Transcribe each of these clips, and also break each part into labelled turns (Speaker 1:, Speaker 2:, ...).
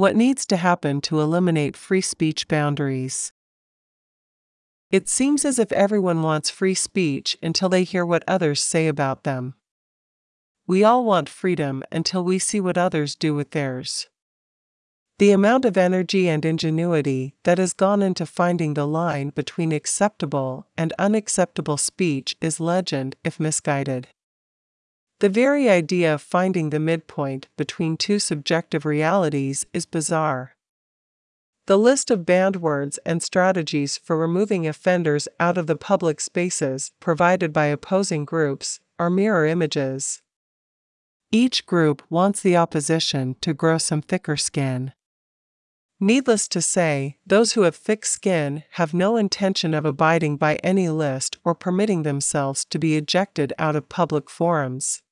Speaker 1: What needs to happen to eliminate free speech boundaries? It seems as if everyone wants free speech until they hear what others say about them. We all want freedom until we see what others do with theirs. The amount of energy and ingenuity that has gone into finding the line between acceptable and unacceptable speech is legend if misguided. The very idea of finding the midpoint between two subjective realities is bizarre. The list of banned words and strategies for removing offenders out of the public spaces provided by opposing groups are mirror images. Each group wants the opposition to grow some thicker skin. Needless to say, those who have thick skin have no intention of abiding by any list or permitting themselves to be ejected out of public forums.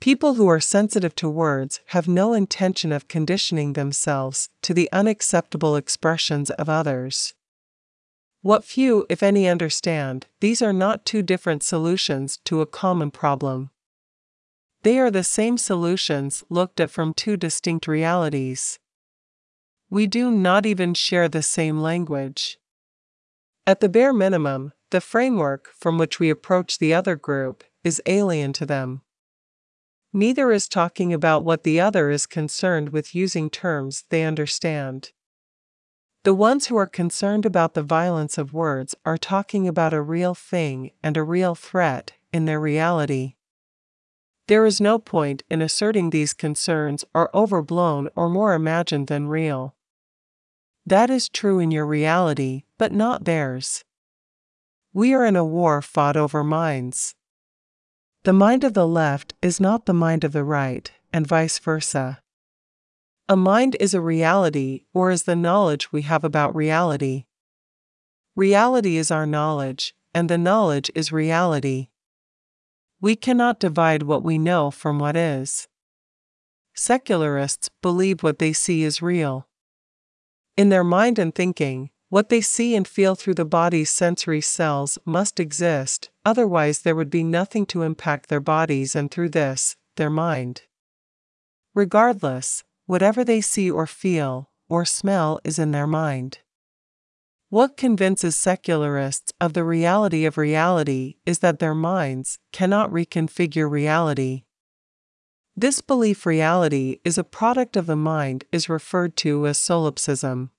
Speaker 1: People who are sensitive to words have no intention of conditioning themselves to the unacceptable expressions of others. What few, if any, understand, these are not two different solutions to a common problem. They are the same solutions looked at from two distinct realities. We do not even share the same language. At the bare minimum, the framework from which we approach the other group is alien to them. Neither is talking about what the other is concerned with using terms they understand. The ones who are concerned about the violence of words are talking about a real thing and a real threat in their reality. There is no point in asserting these concerns are overblown or more imagined than real. That is true in your reality, but not theirs. We are in a war fought over minds. The mind of the left is not the mind of the right, and vice versa. A mind is a reality or is the knowledge we have about reality. Reality is our knowledge, and the knowledge is reality. We cannot divide what we know from what is. Secularists believe what they see is real. In their mind and thinking, what they see and feel through the body's sensory cells must exist, otherwise, there would be nothing to impact their bodies and through this, their mind. Regardless, whatever they see or feel, or smell is in their mind. What convinces secularists of the reality of reality is that their minds cannot reconfigure reality. This belief reality is a product of the mind is referred to as solipsism.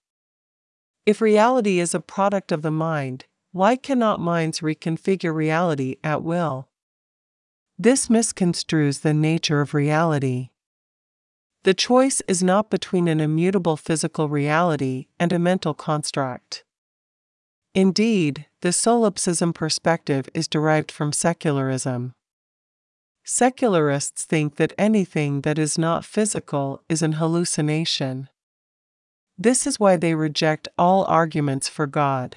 Speaker 1: If reality is a product of the mind, why cannot minds reconfigure reality at will? This misconstrues the nature of reality. The choice is not between an immutable physical reality and a mental construct. Indeed, the solipsism perspective is derived from secularism. Secularists think that anything that is not physical is an hallucination. This is why they reject all arguments for God.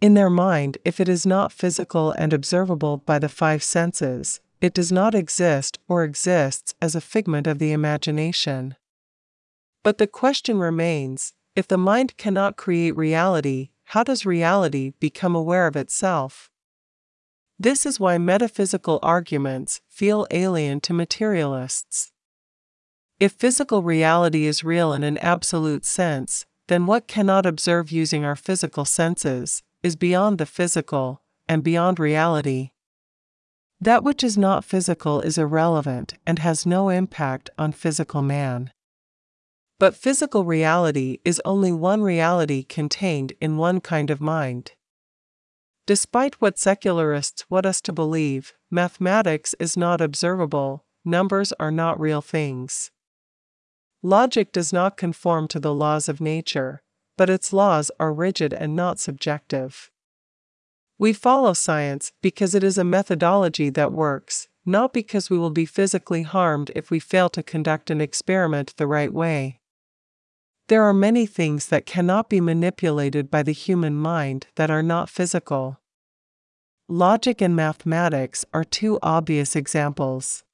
Speaker 1: In their mind, if it is not physical and observable by the five senses, it does not exist or exists as a figment of the imagination. But the question remains if the mind cannot create reality, how does reality become aware of itself? This is why metaphysical arguments feel alien to materialists. If physical reality is real in an absolute sense, then what cannot observe using our physical senses is beyond the physical and beyond reality. That which is not physical is irrelevant and has no impact on physical man. But physical reality is only one reality contained in one kind of mind. Despite what secularists want us to believe, mathematics is not observable, numbers are not real things. Logic does not conform to the laws of nature, but its laws are rigid and not subjective. We follow science because it is a methodology that works, not because we will be physically harmed if we fail to conduct an experiment the right way. There are many things that cannot be manipulated by the human mind that are not physical. Logic and mathematics are two obvious examples.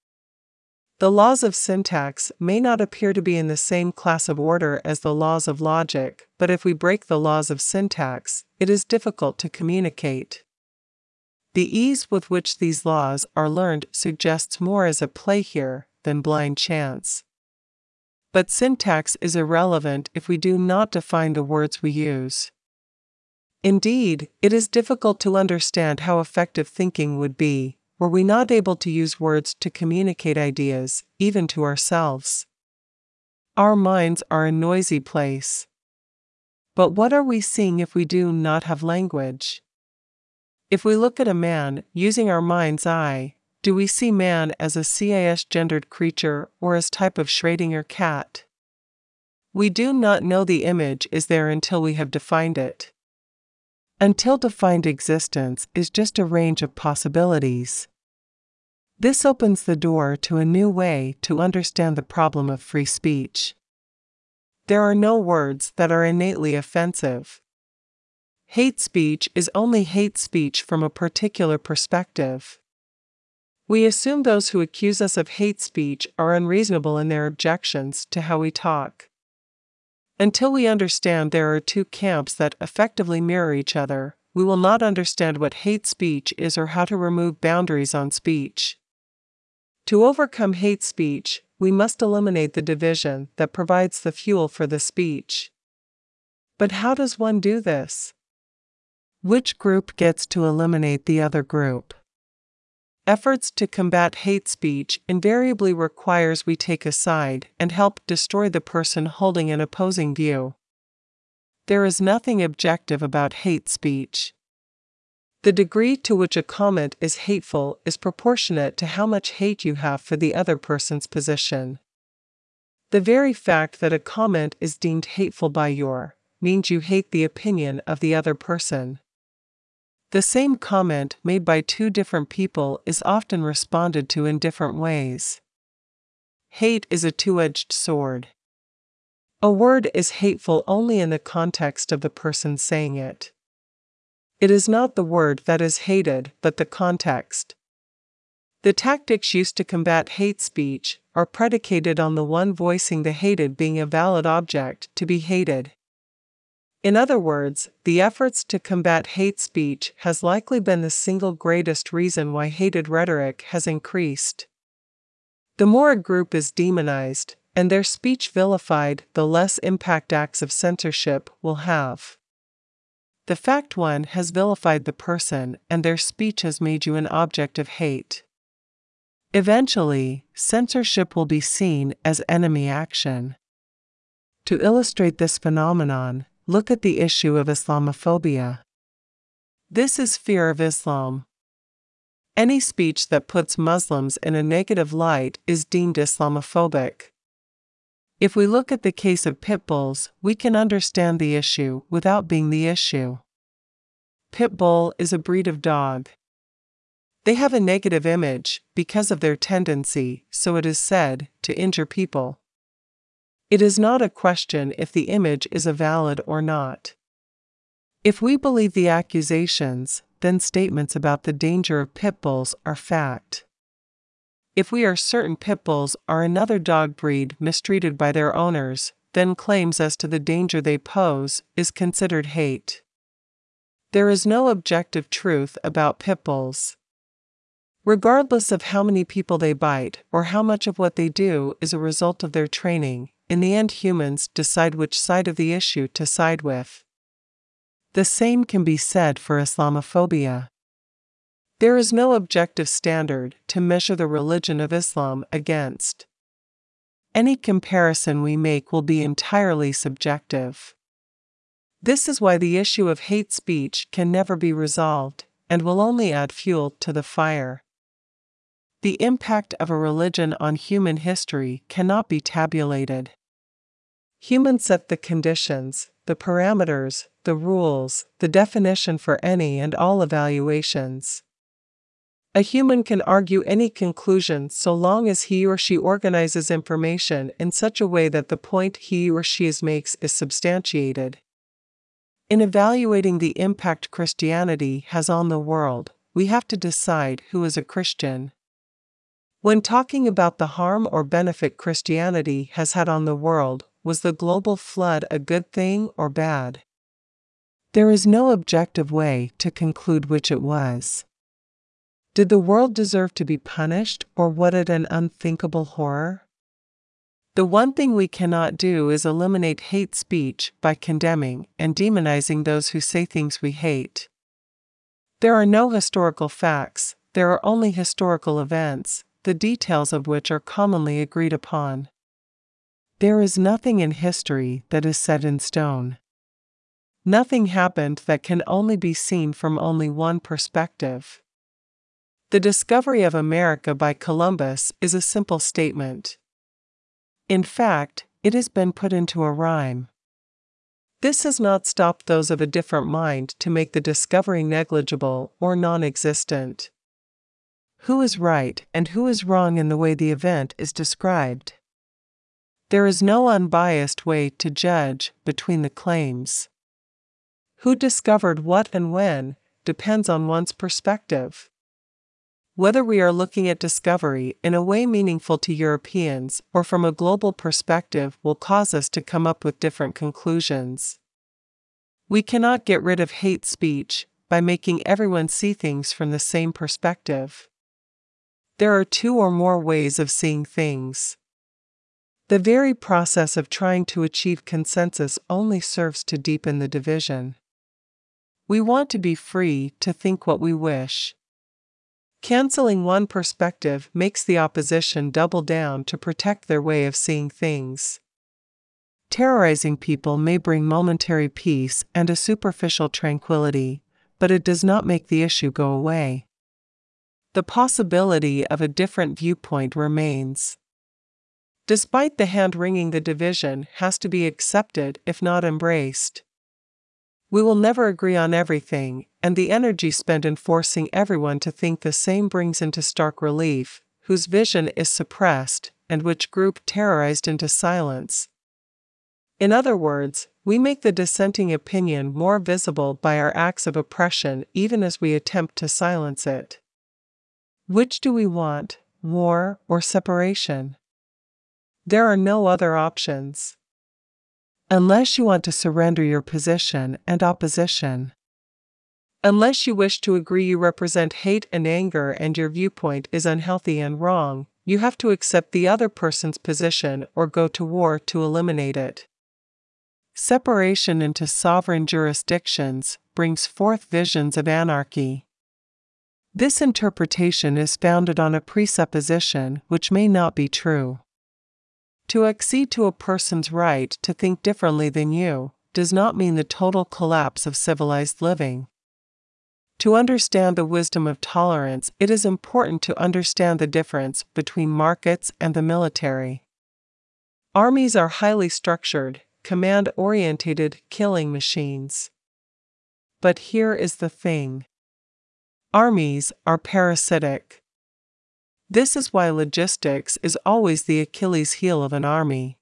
Speaker 1: The laws of syntax may not appear to be in the same class of order as the laws of logic, but if we break the laws of syntax, it is difficult to communicate. The ease with which these laws are learned suggests more as a play here than blind chance. But syntax is irrelevant if we do not define the words we use. Indeed, it is difficult to understand how effective thinking would be were we not able to use words to communicate ideas, even to ourselves. Our minds are a noisy place. But what are we seeing if we do not have language? If we look at a man using our mind's eye, do we see man as a cis gendered creature or as type of Schrödinger cat? We do not know the image is there until we have defined it. Until defined existence is just a range of possibilities. This opens the door to a new way to understand the problem of free speech. There are no words that are innately offensive. Hate speech is only hate speech from a particular perspective. We assume those who accuse us of hate speech are unreasonable in their objections to how we talk. Until we understand there are two camps that effectively mirror each other, we will not understand what hate speech is or how to remove boundaries on speech. To overcome hate speech, we must eliminate the division that provides the fuel for the speech. But how does one do this? Which group gets to eliminate the other group? Efforts to combat hate speech invariably requires we take a side and help destroy the person holding an opposing view. There is nothing objective about hate speech. The degree to which a comment is hateful is proportionate to how much hate you have for the other person's position. The very fact that a comment is deemed hateful by your means you hate the opinion of the other person. The same comment made by two different people is often responded to in different ways. Hate is a two edged sword. A word is hateful only in the context of the person saying it. It is not the word that is hated, but the context. The tactics used to combat hate speech are predicated on the one voicing the hated being a valid object to be hated. In other words, the efforts to combat hate speech has likely been the single greatest reason why hated rhetoric has increased. The more a group is demonized, and their speech vilified, the less impact acts of censorship will have. The fact one has vilified the person and their speech has made you an object of hate. Eventually, censorship will be seen as enemy action. To illustrate this phenomenon, look at the issue of Islamophobia. This is fear of Islam. Any speech that puts Muslims in a negative light is deemed Islamophobic. If we look at the case of pit bulls, we can understand the issue without being the issue. Pit bull is a breed of dog. They have a negative image because of their tendency, so it is said, to injure people. It is not a question if the image is a valid or not. If we believe the accusations, then statements about the danger of pit bulls are fact. If we are certain pit bulls are another dog breed mistreated by their owners, then claims as to the danger they pose is considered hate. There is no objective truth about pit bulls. Regardless of how many people they bite or how much of what they do is a result of their training, in the end, humans decide which side of the issue to side with. The same can be said for Islamophobia. There is no objective standard to measure the religion of Islam against. Any comparison we make will be entirely subjective. This is why the issue of hate speech can never be resolved, and will only add fuel to the fire. The impact of a religion on human history cannot be tabulated. Humans set the conditions, the parameters, the rules, the definition for any and all evaluations. A human can argue any conclusion so long as he or she organizes information in such a way that the point he or she makes is substantiated. In evaluating the impact Christianity has on the world, we have to decide who is a Christian. When talking about the harm or benefit Christianity has had on the world, was the global flood a good thing or bad? There is no objective way to conclude which it was. Did the world deserve to be punished, or was it an unthinkable horror? The one thing we cannot do is eliminate hate speech by condemning and demonizing those who say things we hate. There are no historical facts, there are only historical events, the details of which are commonly agreed upon. There is nothing in history that is set in stone. Nothing happened that can only be seen from only one perspective. The discovery of America by Columbus is a simple statement. In fact, it has been put into a rhyme. This has not stopped those of a different mind to make the discovery negligible or non existent. Who is right and who is wrong in the way the event is described? There is no unbiased way to judge between the claims. Who discovered what and when depends on one's perspective. Whether we are looking at discovery in a way meaningful to Europeans or from a global perspective will cause us to come up with different conclusions. We cannot get rid of hate speech by making everyone see things from the same perspective. There are two or more ways of seeing things. The very process of trying to achieve consensus only serves to deepen the division. We want to be free to think what we wish. Canceling one perspective makes the opposition double down to protect their way of seeing things. Terrorizing people may bring momentary peace and a superficial tranquility, but it does not make the issue go away. The possibility of a different viewpoint remains. Despite the hand wringing, the division has to be accepted if not embraced. We will never agree on everything, and the energy spent in forcing everyone to think the same brings into stark relief whose vision is suppressed and which group terrorized into silence. In other words, we make the dissenting opinion more visible by our acts of oppression even as we attempt to silence it. Which do we want, war or separation? There are no other options unless you want to surrender your position and opposition. Unless you wish to agree you represent hate and anger and your viewpoint is unhealthy and wrong, you have to accept the other person's position or go to war to eliminate it. Separation into sovereign jurisdictions brings forth visions of anarchy. This interpretation is founded on a presupposition which may not be true. To accede to a person's right to think differently than you does not mean the total collapse of civilized living. To understand the wisdom of tolerance, it is important to understand the difference between markets and the military. Armies are highly structured, command oriented killing machines. But here is the thing armies are parasitic. This is why logistics is always the Achilles heel of an army.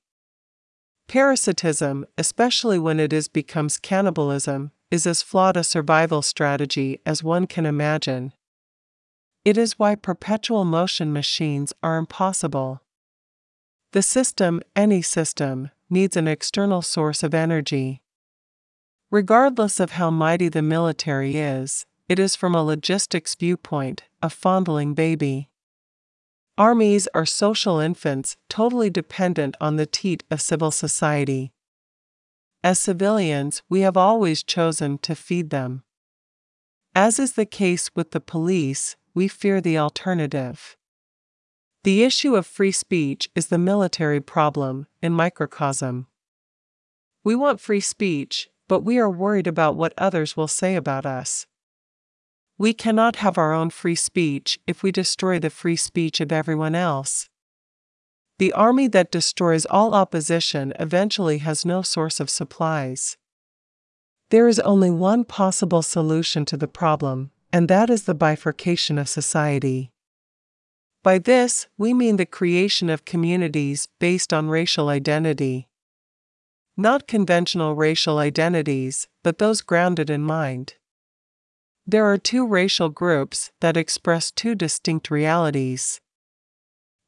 Speaker 1: Parasitism, especially when it is becomes cannibalism, is as flawed a survival strategy as one can imagine. It is why perpetual motion machines are impossible. The system, any system, needs an external source of energy. Regardless of how mighty the military is, it is from a logistics viewpoint a fondling baby. Armies are social infants totally dependent on the teat of civil society. As civilians, we have always chosen to feed them. As is the case with the police, we fear the alternative. The issue of free speech is the military problem in microcosm. We want free speech, but we are worried about what others will say about us. We cannot have our own free speech if we destroy the free speech of everyone else. The army that destroys all opposition eventually has no source of supplies. There is only one possible solution to the problem, and that is the bifurcation of society. By this, we mean the creation of communities based on racial identity. Not conventional racial identities, but those grounded in mind. There are two racial groups that express two distinct realities.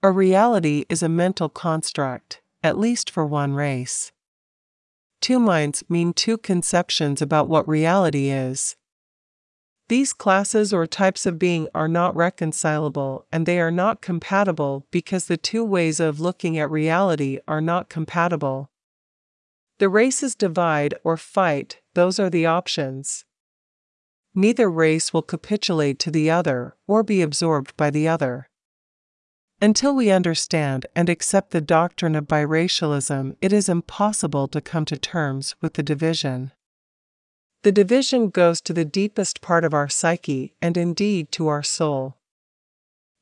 Speaker 1: A reality is a mental construct, at least for one race. Two minds mean two conceptions about what reality is. These classes or types of being are not reconcilable and they are not compatible because the two ways of looking at reality are not compatible. The races divide or fight, those are the options. Neither race will capitulate to the other or be absorbed by the other. Until we understand and accept the doctrine of biracialism, it is impossible to come to terms with the division. The division goes to the deepest part of our psyche and indeed to our soul.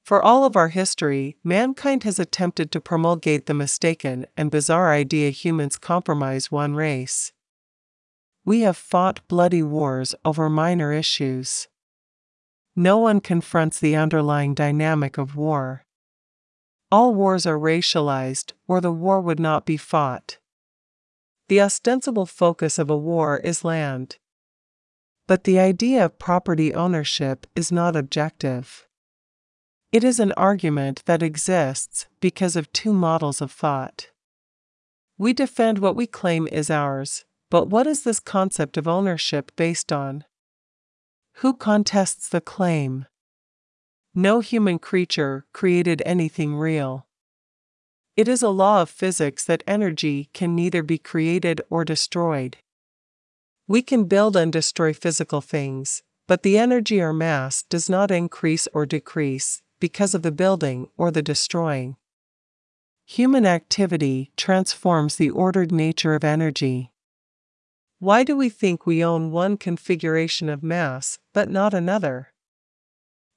Speaker 1: For all of our history, mankind has attempted to promulgate the mistaken and bizarre idea humans compromise one race. We have fought bloody wars over minor issues. No one confronts the underlying dynamic of war. All wars are racialized, or the war would not be fought. The ostensible focus of a war is land. But the idea of property ownership is not objective. It is an argument that exists because of two models of thought. We defend what we claim is ours, but what is this concept of ownership based on? Who contests the claim? No human creature created anything real. It is a law of physics that energy can neither be created or destroyed. We can build and destroy physical things, but the energy or mass does not increase or decrease because of the building or the destroying. Human activity transforms the ordered nature of energy. Why do we think we own one configuration of mass but not another?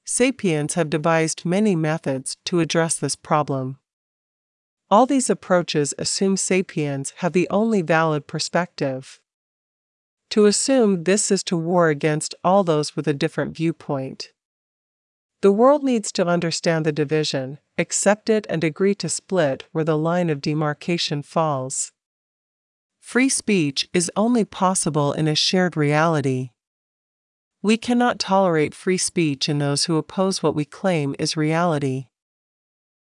Speaker 1: Sapiens have devised many methods to address this problem. All these approaches assume sapiens have the only valid perspective. To assume this is to war against all those with a different viewpoint. The world needs to understand the division, accept it, and agree to split where the line of demarcation falls. Free speech is only possible in a shared reality. We cannot tolerate free speech in those who oppose what we claim is reality.